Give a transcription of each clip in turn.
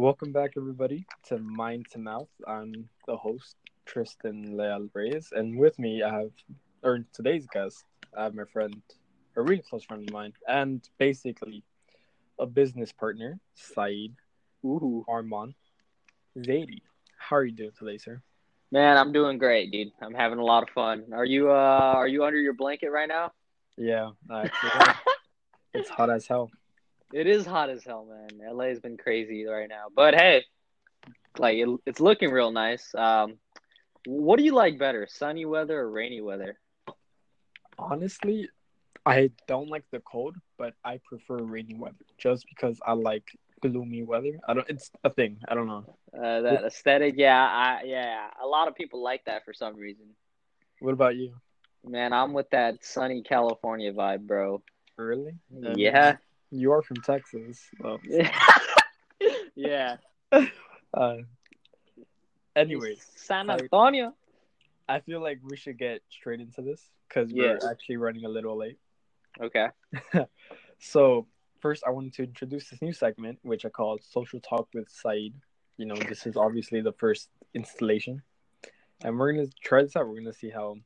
Welcome back, everybody, to Mind to Mouth. I'm the host, Tristan Leal Reyes, and with me, I have, or today's guest, I have my friend, a really close friend of mine, and basically a business partner, Syed Ooh. Arman Zaidi. How are you doing today, sir? Man, I'm doing great, dude. I'm having a lot of fun. Are you uh are you under your blanket right now? Yeah, actually, it's hot as hell. It is hot as hell, man. LA has been crazy right now. But hey, like it, it's looking real nice. Um what do you like better, sunny weather or rainy weather? Honestly, I don't like the cold, but I prefer rainy weather just because I like gloomy weather. I don't. It's a thing. I don't know. Uh that aesthetic, yeah, I yeah. A lot of people like that for some reason. What about you? Man, I'm with that sunny California vibe, bro. Really? Yeah. You are from Texas. So, yeah. uh, anyway, San. Antonio. I feel like we should get straight into this because we're actually running a little late. Okay. So first, I wanted to introduce this new segment, which I call Social Talk with Syed. You know, this is obviously the first installation, and we're gonna try this out. We're gonna see how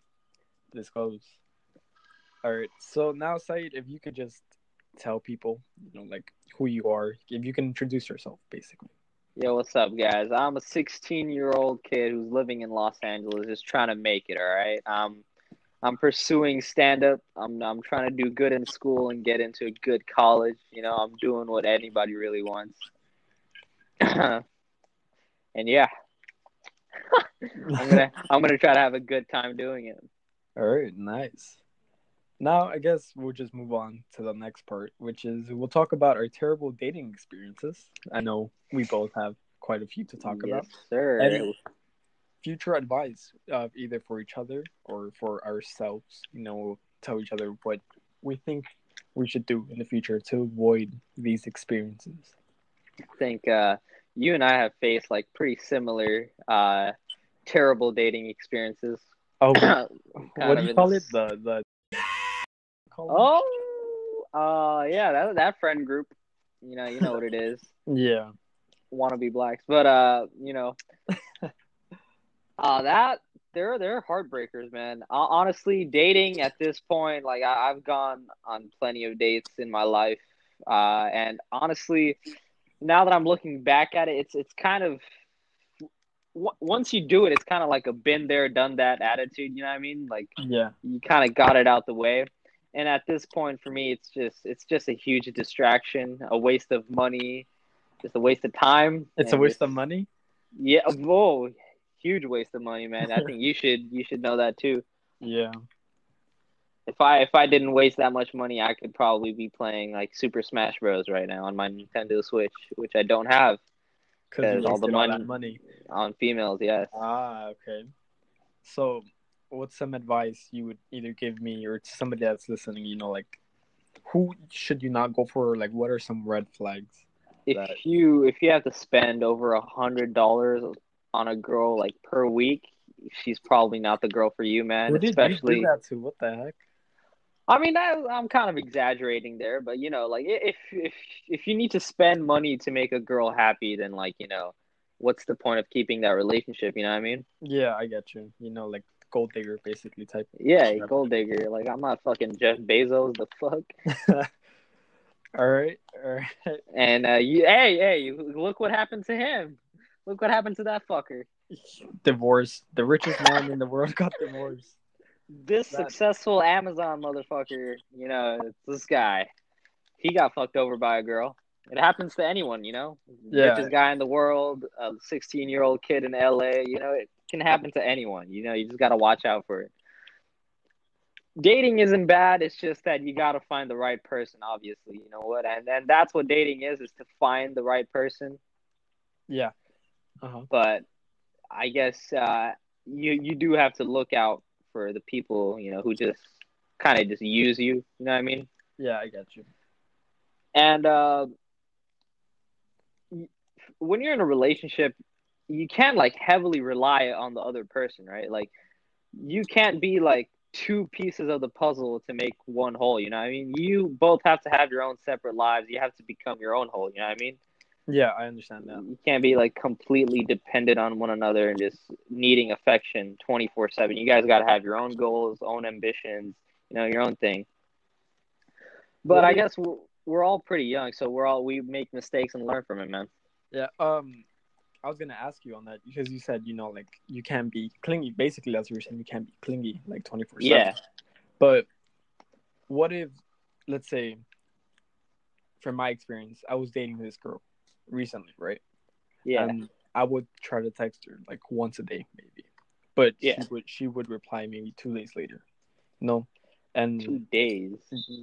this goes. All right. So now, Syed, if you could just tell people, you know, like who you are, if you can introduce yourself, basically. Yo, what's up, guys? I'm a 16 year old kid who's living in Los Angeles, just trying to make it. All right. Um, I'm pursuing stand up. I'm I'm trying to do good in school and get into a good college. You know, I'm doing what anybody really wants. and yeah, I'm gonna I'm gonna try to have a good time doing it. All right, nice. Now, I guess we'll just move on to the next part, which is we'll talk about our terrible dating experiences. I know we both have quite a few to talk yes, about. sir. And future advice, uh, either for each other or for ourselves. You know, we'll tell each other what we think we should do in the future to avoid these experiences. I think uh, you and I have faced like pretty similar uh, terrible dating experiences. Oh, what do you call it? The the. It? Oh, uh, yeah, that that friend group. You know, you know what it is. yeah. Wannabe blacks, but uh, you know, uh, that they're they're heartbreakers, man. Uh, honestly, dating at this point, like I, I've gone on plenty of dates in my life, uh, and honestly, now that I'm looking back at it, it's it's kind of w- once you do it, it's kind of like a been there, done that attitude. You know what I mean? Like Yeah. you kind of got it out the way. And at this point, for me, it's just it's just a huge distraction, a waste of money, just a waste of time. It's a waste just- of money. Yeah, whoa, huge waste of money, man. I think you should you should know that too. Yeah. If I if I didn't waste that much money, I could probably be playing like Super Smash Bros. right now on my Nintendo Switch, which I don't have Because all all the money- money. on females. Yes. Ah, okay. So, what's some advice you would either give me or to somebody that's listening? You know, like who should you not go for? Like, what are some red flags? if That- you if you have to spend over a hundred dollars on a girl like per week, she's probably not the girl for you, man. Did Especially, you that to? What the heck? I mean, I, I'm kind of exaggerating there, but you know, like if if if you need to spend money to make a girl happy, then like you know, what's the point of keeping that relationship? You know what I mean? Yeah, I get you. You know, like gold digger basically type. Yeah, gold digger. Like I'm not fucking Jeff Bezos. The fuck. all right, all right. And uh, you, hey, hey, look what happened to him. Look what happened to that fucker. Divorce. The richest man in the world got divorced. this That- successful Amazon motherfucker, you know, it's this guy. He got fucked over by a girl. It happens to anyone, you know. Yeah. Richest guy in the world, a 16 year old kid in LA, you know, it can happen to anyone. You know, you just got to watch out for it. Dating isn't bad. It's just that you got to find the right person, obviously. You know what? And and that's what dating is, is to find the right person. Yeah. Uh huh. But I guess uh, you you do have to look out for the people, you know, who just kind of just use you. You know what I mean? Yeah, I get you. And uh, when you're in a relationship, you can't like heavily rely on the other person, right? Like you can't be like two pieces of the puzzle to make one whole. You know what I mean? You both have to have your own separate lives. You have to become your own whole. You know what I mean? Yeah, I understand that. You can't be like completely dependent on one another and just needing affection 24 7. You guys got to have your own goals, own ambitions, you know, your own thing. But What I guess we're, we're all pretty young, so we're all, we make mistakes and learn from it, man. Yeah. Um, I was gonna ask you on that because you said you know like you can't be clingy. Basically, that's what you're saying. You can't be clingy like twenty four seven. Yeah. But what if, let's say, from my experience, I was dating this girl recently, right? Yeah. And I would try to text her like once a day, maybe. But Yeah. she would she would reply maybe two days later. No. And Two days.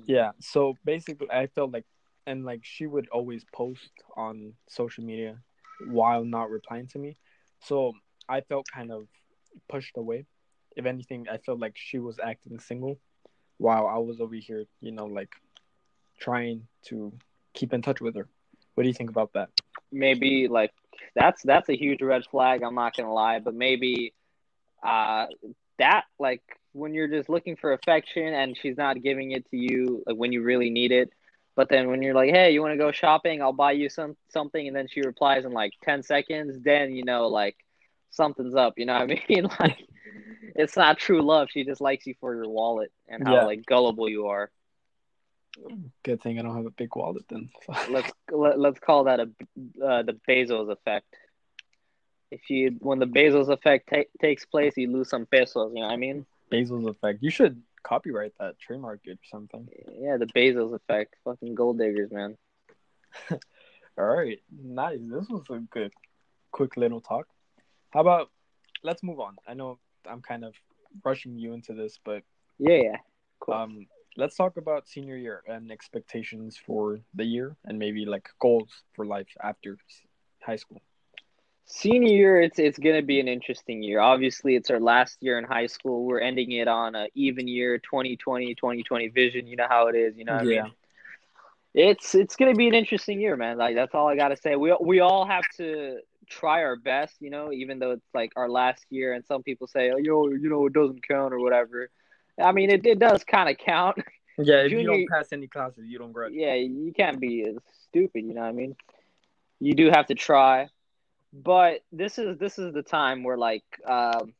yeah, so basically I felt like and like she would always post on social media while not replying to me. So I felt kind of pushed away. If anything, I felt like she was acting single while I was over here, you know, like trying to keep in touch with her. What do you think about that? maybe like that's that's a huge red flag i'm not gonna lie but maybe uh that like when you're just looking for affection and she's not giving it to you like when you really need it but then when you're like hey you want to go shopping i'll buy you some something and then she replies in like 10 seconds then you know like something's up you know what i mean like it's not true love she just likes you for your wallet and how Yeah. like gullible you are Good thing I don't have a big wallet then. let's let, let's call that a uh, the Bezos effect. If you when the Bezos effect ta- takes place, you lose some pesos. You know what I mean? Bezos effect. You should copyright that, trademark it or something. Yeah, the Bezos effect. Fucking gold diggers, man. All right, nice. This was a good, quick little talk. How about let's move on? I know I'm kind of rushing you into this, but Yeah, yeah. Cool. um, let's talk about senior year and expectations for the year, and maybe like goals for life after high school. Senior year, it's it's gonna be an interesting year. Obviously, it's our last year in high school. We're ending it on a even year, 2020, 2020 vision. You know how it is. You know what I Yeah. mean? It's it's gonna be an interesting year, man. Like that's all I gotta say. We we all have to try our best, you know, even though it's like our last year, and some people say, oh, yo, you know, it doesn't count or whatever. I mean, it, it does kind of count. Yeah, if you don't pass any classes, you don't graduate. yeah, you can't be stupid, you know what I mean? You do have to try. But this is this is the time where like um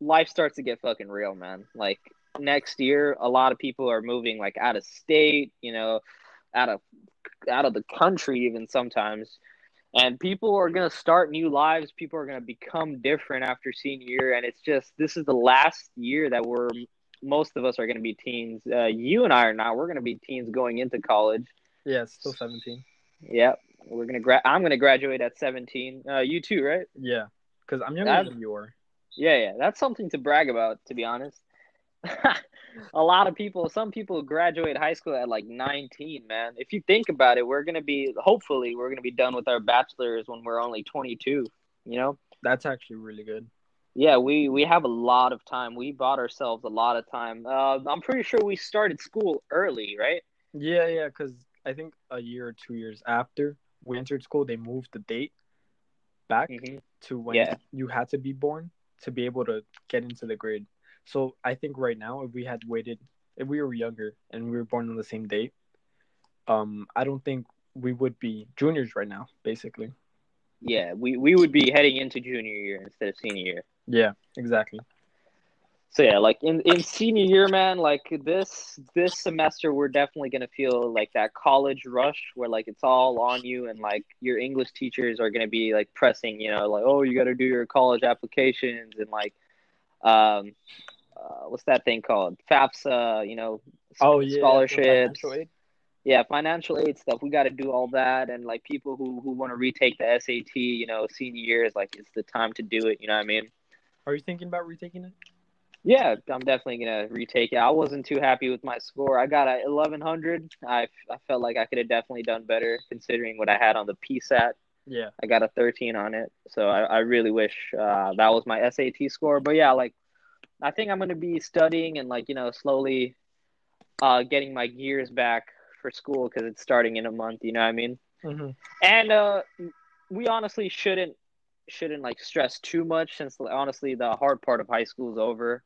life starts to get fucking real, man. Like next year a lot of people are moving like out of state, you know, out of out of the country even sometimes. And people are going to start new lives. People are going to become different after senior year and it's just this is the last year that we're most of us are going to be teens. Uh, you and I are not. We're going to be teens going into college. Yeah, still 17. Yep. We're gonna gra- I'm gonna graduate at 17. Uh, you too, right? Yeah, because I'm younger That- than you are. Yeah, yeah. That's something to brag about, to be honest. a lot of people, some people graduate high school at like 19, man. If you think about it, we're gonna be, hopefully, we're gonna be done with our bachelors when we're only 22. You know? That's actually really good. Yeah, we we have a lot of time. We bought ourselves a lot of time. Uh, I'm pretty sure we started school early, right? Yeah, yeah, because I think a year or two years after we entered school, they moved the date back Mm-hmm. to when Yeah. you had to be born to be able to get into the grade. So I think right now, if we had waited, if we were younger and we were born on the same date, um, I don't think we would be juniors right now. Basically, Yeah, we we would be heading into junior year instead of senior year. yeah, exactly. So yeah, like in, in senior year, man, like this this semester we're definitely gonna feel like that college rush where like it's all on you and like your English teachers are gonna be like pressing, you know, like, oh you gotta do your college applications and like um uh, what's that thing called? FAFSA, you know, Oh yeah, scholarships. financial aid. Yeah, financial aid stuff. We gotta do all that and like people who, who wanna retake the SAT, you know, senior year is like it's the time to do it, you know what I mean? Are you thinking about retaking it? Yeah, I'm definitely gonna retake it. I wasn't too happy with my score. I got a 1100. I I felt like I could have definitely done better considering what I had on the PSAT. Yeah, I got a 13 on it, so I, I really wish uh, that was my SAT score. But yeah, like I think I'm gonna be studying and like you know slowly uh, getting my gears back for school because it's starting in a month. You know what I mean? hmm And uh, we honestly shouldn't shouldn't like stress too much since honestly the hard part of high school is over.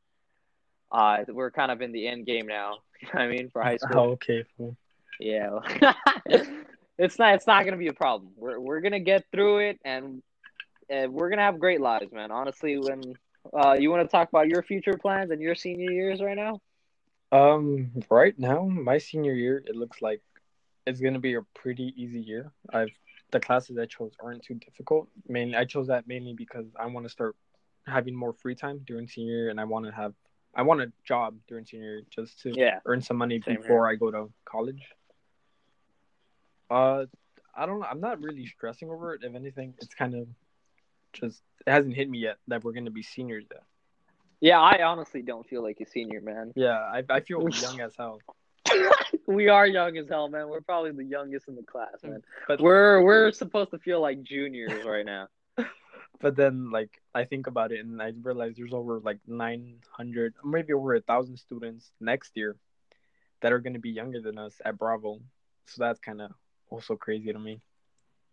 Uh, we're kind of in the end game now. You know what I mean for high school. Oh, okay. Yeah, it's not it's not gonna be a problem. We're we're gonna get through it, and, and we're gonna have great lives, man. Honestly, when uh, you want to talk about your future plans and your senior years right now? Um, right now, my senior year, it looks like it's gonna be a pretty easy year. I've the classes I chose aren't too difficult. Mainly, I chose that mainly because I want to start having more free time during senior year, and I want to have I want a job during senior year just to Yeah. earn some money Same before I go to college. Uh, I don't. know. I'm not really stressing over it. If anything, it's kind of just it hasn't hit me yet that we're gonna be seniors yet. Yeah, I honestly don't feel like a senior, man. Yeah, I I feel young as hell. we are young as hell, man. We're probably the youngest in the class, man. But We're we're supposed to feel like juniors right now. But then like I think about it and I realize there's over like 900, maybe over a thousand students next year that are gonna be younger than us at Bravo. So that's kind of also crazy to me.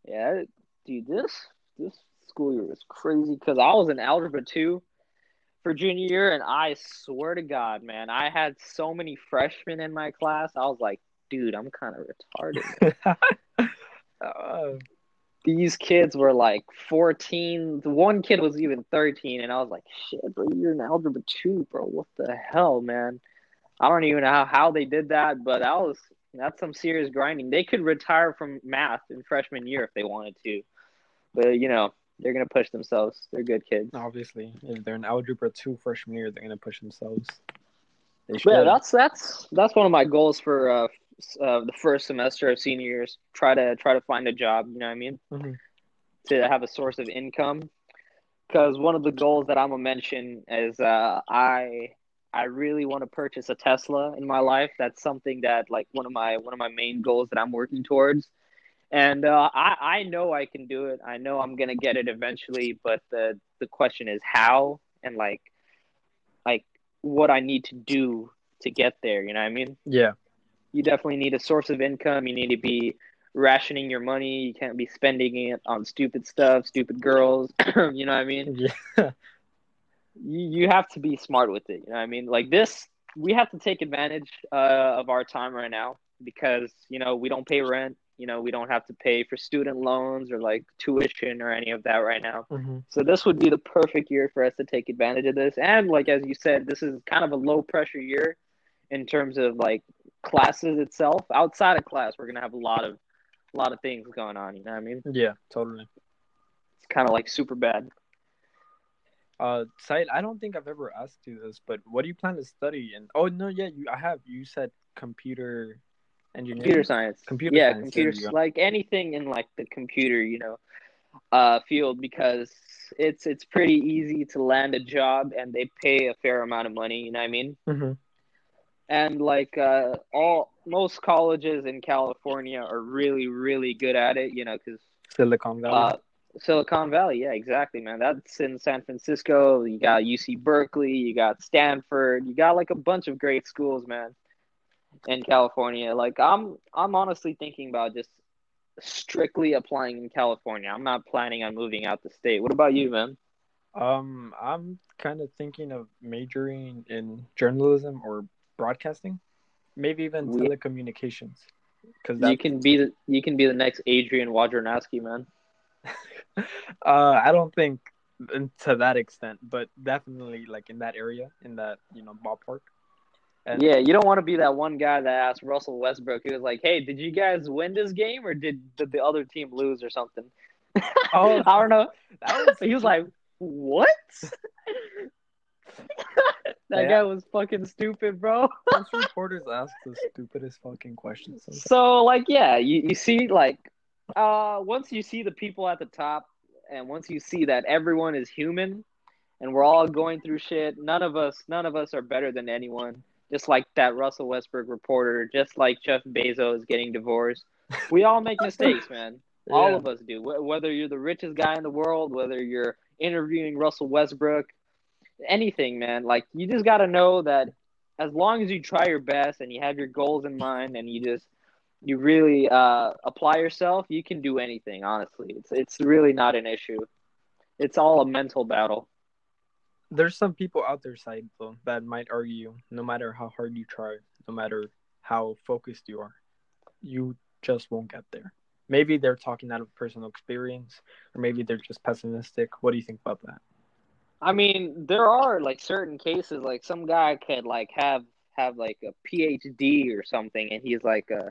Yeah, dude, this this school year was crazy because I was in algebra two for junior year, and I swear to God, man, I had so many freshmen in my class. I was like, dude, I'm kind of retarded. uh, These kids were like 14. The one kid was even 13, and I was like, shit, bro, you're in algebra two, bro. What the hell, man? I don't even know how, how they did that, but that was that's some serious grinding. They could retire from math in freshman year if they wanted to, but you know they're gonna push themselves. They're good kids. obviously, if they're in algebra two freshman year, they're gonna push themselves. Yeah, that's that's that's one of my goals for uh, uh, the first semester of senior years. Try to try to find a job. You know what I mean? Mhm. To have a source of income. Because one of the goals that I'm gonna mention is uh, I I really want to purchase a Tesla in my life. That's something that like one of my one of my main goals that I'm working towards. And uh, I I know I can do it. I know I'm gonna get it eventually. But the the question is how and like like what I need to do to get there. You know what I mean? yeah, You definitely need a source of income. You need to be rationing your money. You can't be spending it on stupid stuff, stupid girls. you know what I mean? yeah, You you have to be smart with it. You know what I mean? Like this, we have to take advantage uh, of our time right now because you know we don't pay rent. You know we don't have to pay for student loans or like tuition or any of that right now. Mhm. So this would be the perfect year for us to take advantage of this. And like as you said, this is kind of a low pressure year in terms of like classes itself. Outside of class, we're gonna have a lot of a lot of things going on. You know what I mean? yeah, totally. It's kind of like super bad. Uh, Syed, I don't think I've ever asked you this, but what do you plan to study? And oh no, yeah, you I have. You said computer engineering. Computer science. Computer yeah, science, computer like anything in like the computer, you know, uh, field because it's it's pretty easy to land a job and they pay a fair amount of money. You know what I mean? Mhm. And like uh, all most colleges in California are really really good at it. You know, because Silicon Valley. uh, Silicon Valley, yeah, exactly, man. That's in San Francisco. You got UC Berkeley, you got Stanford, you got like a bunch of great schools, man, in California. Like I'm I'm honestly thinking about just strictly applying in California. I'm not planning on moving out the state. What about you, man? Um, I'm kind of thinking of majoring in journalism or broadcasting, maybe even telecommunications, because You can be the you can be the next Adrian Wojnarowski, man. uh, I don't think to that extent, but definitely like in that area, in that you know ballpark. And Yeah, you don't want to be that one guy that asked Russell Westbrook. He was like, "Hey, did you guys win this game, or did did the other team lose, or something?" Oh, I don't know. was He was like, "What?" that Yeah. guy was fucking stupid, bro. those reporters ask the stupidest fucking questions. sometimes. So, like, yeah, you you see, like, uh, once you see the people at the top, and once you see that everyone is human, and we're all going through shit, none of us, none of us are better than anyone. Just like that Russell Westbrook reporter, just like Jeff Bezos getting divorced. We all make mistakes, man. All Yeah. of us do. Whether you're the richest guy in the world, whether you're interviewing Russell Westbrook, anything, man. Like you just got to know that as long as you try your best and you have your goals in mind and you just you really uh, apply yourself, you can do anything. Honestly, it's it's really not an issue. It's all a mental battle. There's some people out there side though that might argue no matter how hard you try, no matter how focused you are, you just won't get there. maybe they're talking out of personal experience, or maybe they're just pessimistic. What do you think about that? I mean, there are like certain cases, like some guy could like have have like a PhD or something, and he's like a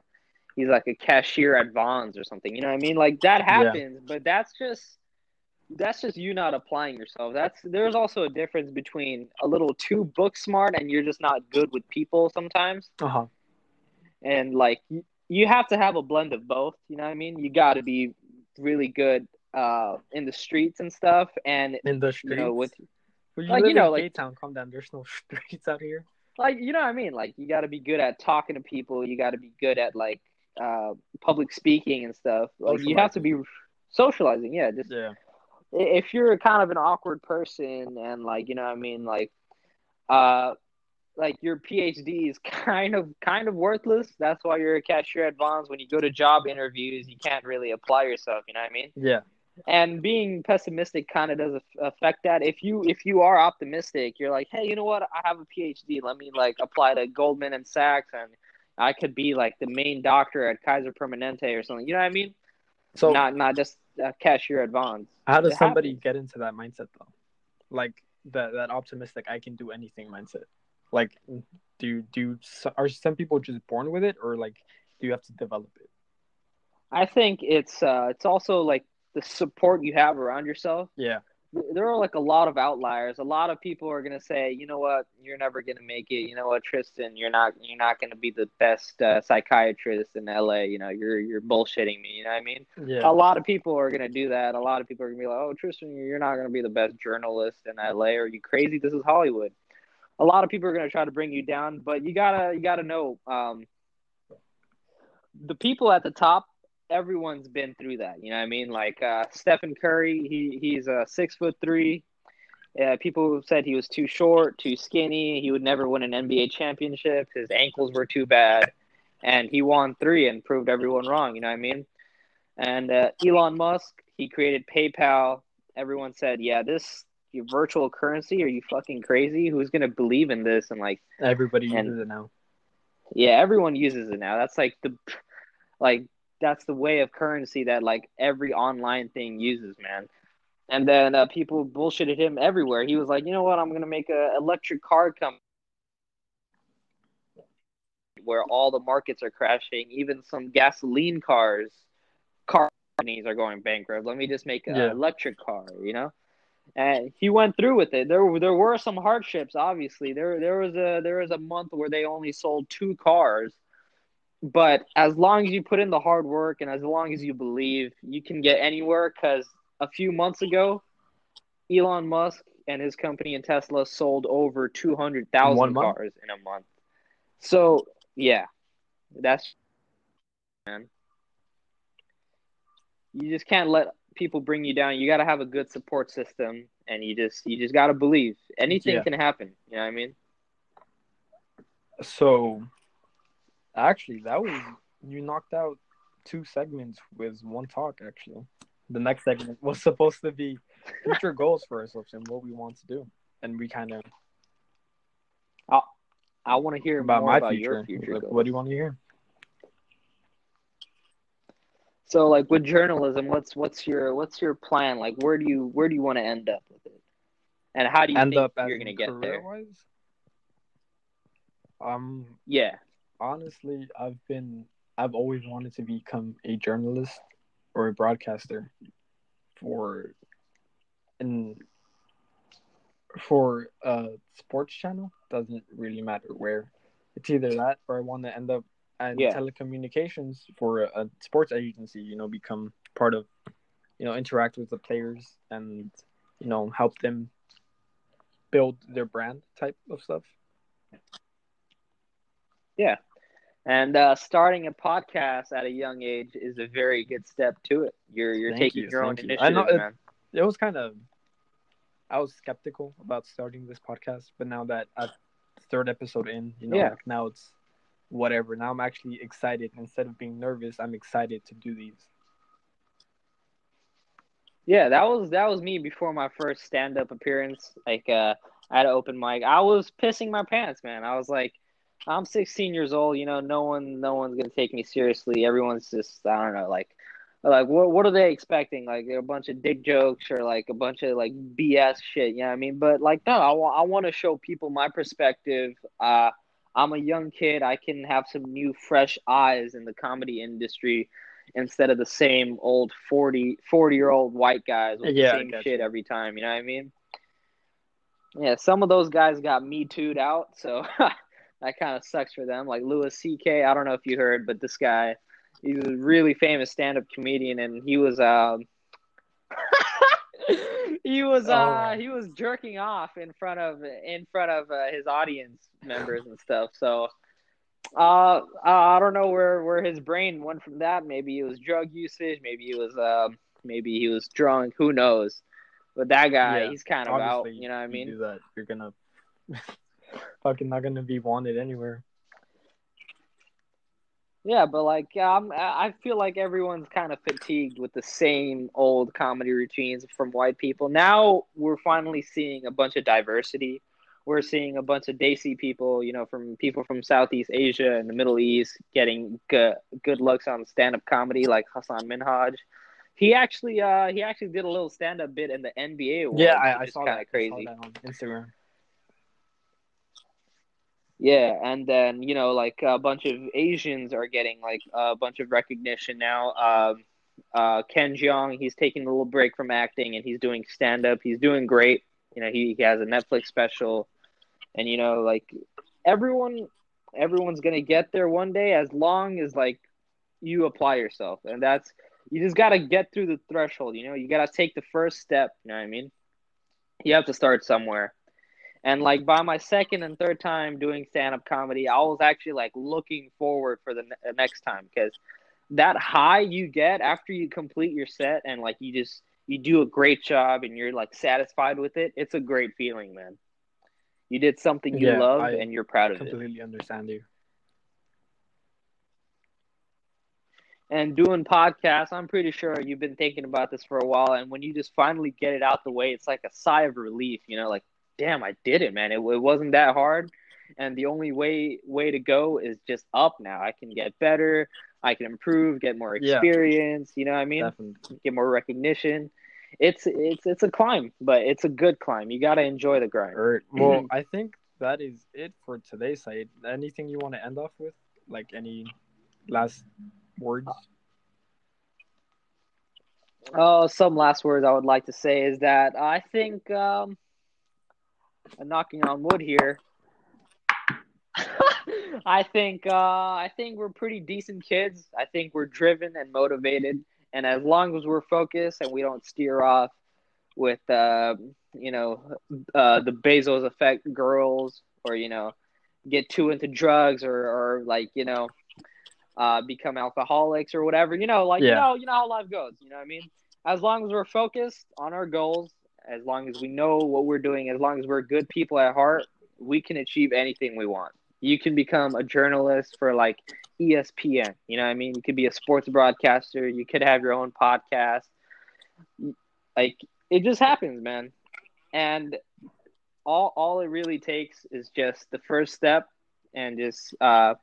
he's like a cashier at Vons or something. You know what I mean? Like that happens, yeah. but that's just that's just you not applying yourself. That's there's also a difference between a little too book smart and you're just not good with people sometimes. Uh huh. And like you have to have a blend of both. You know what I mean? You got to be really good uh, in the streets and stuff, and in the streets. You know, with well, you like you know, like Town, calm down. There's no streets out here. Like you know what I mean? Like you got to be good at talking to people. You got to be good at like uh, public speaking and stuff. Like you have to be socializing. Yeah, just yeah. If you're kind of an awkward person and like you know what I mean, like uh like your PhD is kind of kind of worthless. That's why you're a cashier at Vons. When you go to job interviews, you can't really apply yourself. You know what I mean? Yeah. And being pessimistic kind of does affect that. If you if you are optimistic, you're like, hey, you know what? I have a PhD. Let me like apply to Goldman and Sachs, and I could be like the main doctor at Kaiser Permanente or something. You know what I mean? So not not just a cashier at Vons. How does it somebody happens. get into that mindset though? Like that that optimistic, I can do anything mindset. Like, do do are some people just born with it, or like do you have to develop it? I think it's uh it's also like the support you have around yourself. Yeah. There are like a lot of outliers. A lot of people are gonna say, you know what, you're never gonna make it. You know what, Tristan, you're not you're not gonna be the best uh, psychiatrist in LA. You know, you're you're bullshitting me. You know what I mean? Yeah. A lot of people are gonna do that. A lot of people are gonna be like, oh, Tristan, you're not gonna be the best journalist in LA. Are you crazy? This is Hollywood a lot of people are going to try to bring you down, but you gotta you gotta know um, the people at the top. Everyone's been through that. You know what I mean? Like uh, Stephen Curry, he he's a uh, six foot three. Uh, people said he was too short, too skinny. He would never win an NBA championship. His ankles were too bad, and he won three and proved everyone wrong. You know what I mean? And uh, Elon Musk, he created PayPal. Everyone said, "Yeah, this your virtual currency? Are you fucking crazy? Who's gonna believe in this? And like everybody uses and, it now. Yeah, everyone uses it now. That's like the like that's the way of currency that like every online thing uses, man. And then uh, people bullshitted him everywhere. He was like, you know what? I'm gonna make a electric car company where all the markets are crashing. Even some gasoline cars, car companies are going bankrupt. Let me just make an yeah. electric car. You know and he went through with it. There there were some hardships, obviously. There there was a there was a month where they only sold two cars, but as long as you put in the hard work and as long as you believe, you can get anywhere. Because a few months ago, Elon Musk and his company and Tesla sold over two hundred thousand cars in a month. So yeah, that's man. You just can't let people bring you down, you got to have a good support system, and you just you just got to believe anything yeah. can happen. You know what I mean? So, actually, that was you knocked out two segments with one talk. Actually, the next segment was supposed to be future goals for ourselves and what we want to do, and we kind of. I I want to hear about my about future. Your future what, what do you want to hear? So like with journalism, what's what's your what's your plan? Like where do you where do you want to end up with it? And how do you end think up you're gonna get there? Um yeah. Honestly, I've been I've always wanted to become a journalist or a broadcaster for and for a sports channel. Doesn't really matter where. It's either that or I want to end up and yeah. telecommunications for a, a, sports agency you know become part of you know interact with the players and you know help them build their brand type of stuff yeah and uh, starting a podcast at a young age is a very good step to it you're you're Thank taking you. your Thank own you. initiative I know it, man. it was kind of I was skeptical about starting this podcast, but now that at third episode in, you know, yeah. like now it's whatever. Now I'm actually excited. Instead of being nervous, I'm excited to do these. Yeah, that was that was me before my first stand up appearance. Like uh at an open mic. I was pissing my pants, man. I was like, I'm 16 years old, you know, no one no one's gonna take me seriously. Everyone's just I don't know, like like what what are they expecting? Like a bunch of dick jokes or like a bunch of like BS shit. You know what I mean? But like no, I want I want to show people my perspective. Uh, I'm a young kid. I can have some new fresh eyes in the comedy industry instead of the same old 40, 40 year old white guys with Yeah, the same shit every time. You know what I mean? Yeah, some of those guys got me tooed out, so that kind of sucks for them. Like Louis C.K. I don't know if you heard, but this guy, he's a really famous stand up comedian, and he was um. he was uh Oh. he was jerking off in front of in front of uh, his audience members and stuff so uh, I don't know where, where his brain went from that. Maybe it was drug usage. Maybe it was um, maybe he was drunk. Who knows? But that guy, Yeah, he's kind of out. You know what I you mean? do that, you're gonna fucking not gonna be wanted anywhere. Yeah, but like I I feel like everyone's kind of fatigued with the same old comedy routines from white people. Now we're finally seeing a bunch of diversity. We're seeing a bunch of Desi people, you know, from people from Southeast Asia and the Middle East getting good good looks on stand up comedy, like Hassan Minhaj. He actually uh he actually did a little stand up bit in the NBA awards. yeah, I, I saw that. I saw crazy. that on Instagram. Yeah, and then you know, like a bunch of Asians are getting like a bunch of recognition now. Um, uh, Ken Jeong, he's taking a little break from acting and he's doing stand up. He's doing great. You know, he, he has a Netflix special, and you know, like everyone, everyone's gonna get there one day as long as like you apply yourself, and that's you just gotta get through the threshold. You know, you gotta take the first step. You know what I mean? You have to start somewhere. And like by my second and third time doing stand up comedy, I was actually like looking forward for the ne- next time because that high you get after you complete your set and like you just you do a great job and you're like satisfied with it. It's a great feeling, man. You did something you Yeah, love I and you're proud of it. Completely understand you. And doing podcasts, I'm pretty sure you've been thinking about this for a while. And when you just finally get it out the way, it's like a sigh of relief. You know, like, damn, I did it, man. It, it wasn't that hard. And the only way way to go is just up now. I can get better. I can improve, get more experience. Yeah. experience. You know what I mean? Definitely. Get more recognition. It's it's it's a climb, but it's a good climb. You got to enjoy the grind. Or, well, I think that is it for today's site. Anything you want to end off with? Like any last words? Oh, some last words I would like to say is that I think, um, I'm knocking on wood here. I think, uh, I think we're pretty decent kids. I think we're driven and motivated, and as long as we're focused and we don't steer off with, uh, you know, uh, the Bezos effect girls, or you know, get too into drugs, or, or like you know, uh, become alcoholics or whatever. You know, like you know, you know how life goes. You know what I mean? As long as we're focused on our goals, as long as we know what we're doing, as long as we're good people at heart, we can achieve anything we want. You can become a journalist for like ESPN. You know what I mean? You could be a sports broadcaster. You could have your own podcast. Like it just happens, man. And all all it really takes is just the first step and just uh,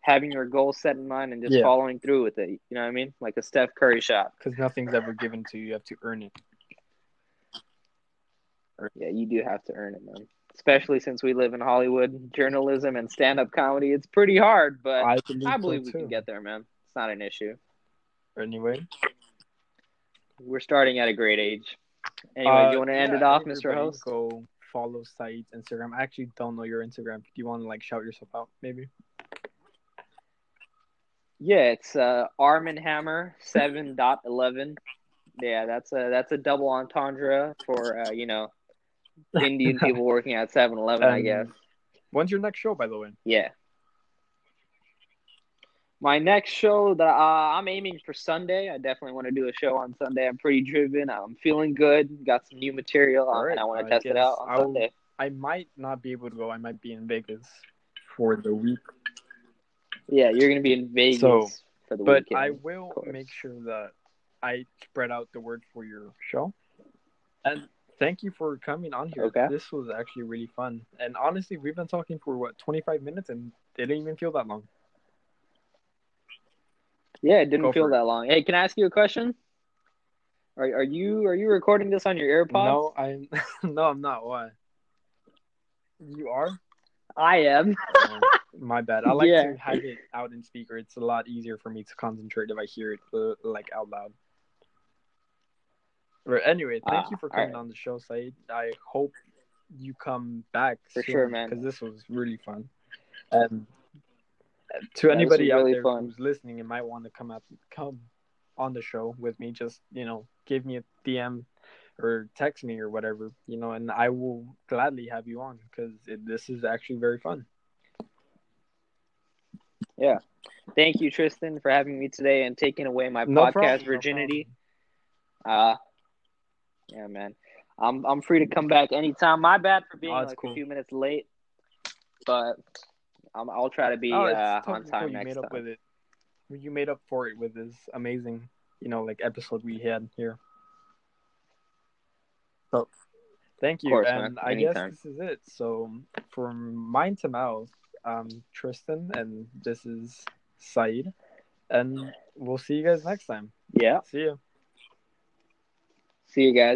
having your goals set in mind and just Yeah. following through with it. You know what I mean? Like a Steph Curry shot. Because nothing's ever given to you. You have to earn it. Yeah, you do have to earn it, man. Especially since we live in Hollywood, journalism and stand-up comedy. It's pretty hard, but I, I believe, so we can get there, man. It's not an issue. Anyway. We're starting at a great age. Anyway, Uh, do you want to end yeah, it off, Mr. Host? Go follow site Instagram. I actually don't know your Instagram. Do you want to like shout yourself out, maybe? Yeah, it's uh, Armin Hammer seven dot eleven. Yeah, that's a that's a double entendre for uh, you know Indian people working at 7-Eleven, I Um, guess. When's your next show, by the way? Yeah. My next show that uh, I'm aiming for Sunday. I definitely want to do a show on Sunday. I'm pretty driven. I'm feeling good. Got some new material, All and I want I to test it out on I'll- Sunday. I might not be able to go. I might be in Vegas for the week, Yeah, you're gonna be in Vegas So, for the but weekend. I will make sure that I spread out the word for your show. And thank you for coming on here. Okay. This was actually really fun. And honestly, we've been talking for what 25 minutes, and it didn't even feel that long. Yeah, it didn't Go feel for it. that long. Hey, can I ask you a question? Are are you are you recording this on your AirPods? No, I'm no, I'm not. Why? You are? I am. Oh, my bad. I like Yeah. to have it out in speaker. It's a lot easier for me to concentrate if I hear it uh, like out loud. But anyway, thank Ah, you for coming on the show, Syed. I hope you come back For sure, man. Because this was really fun. And to this anybody out really there fun. who's listening and might want to come up, come on the show with me, just you know, give me a DM or text me or whatever, you know, and I will gladly have you on because this is actually very fun. Yeah. Thank you, Tristan, for having me today and taking away my No podcast problem, no virginity. Uh yeah, man. I'm I'm free to come back anytime. My bad for being Oh, like cool. a few minutes late, but I'm, I'll try to be Oh, uh, on time. You next made up time. with it. You made up for it with this amazing, you know, like episode we had here. So, thank you, course, man. and I Anytime. guess this is it. So, from mind to mouth, um, Tristan, and this is Syed, and we'll see you guys next time. Yeah. See you. See you guys.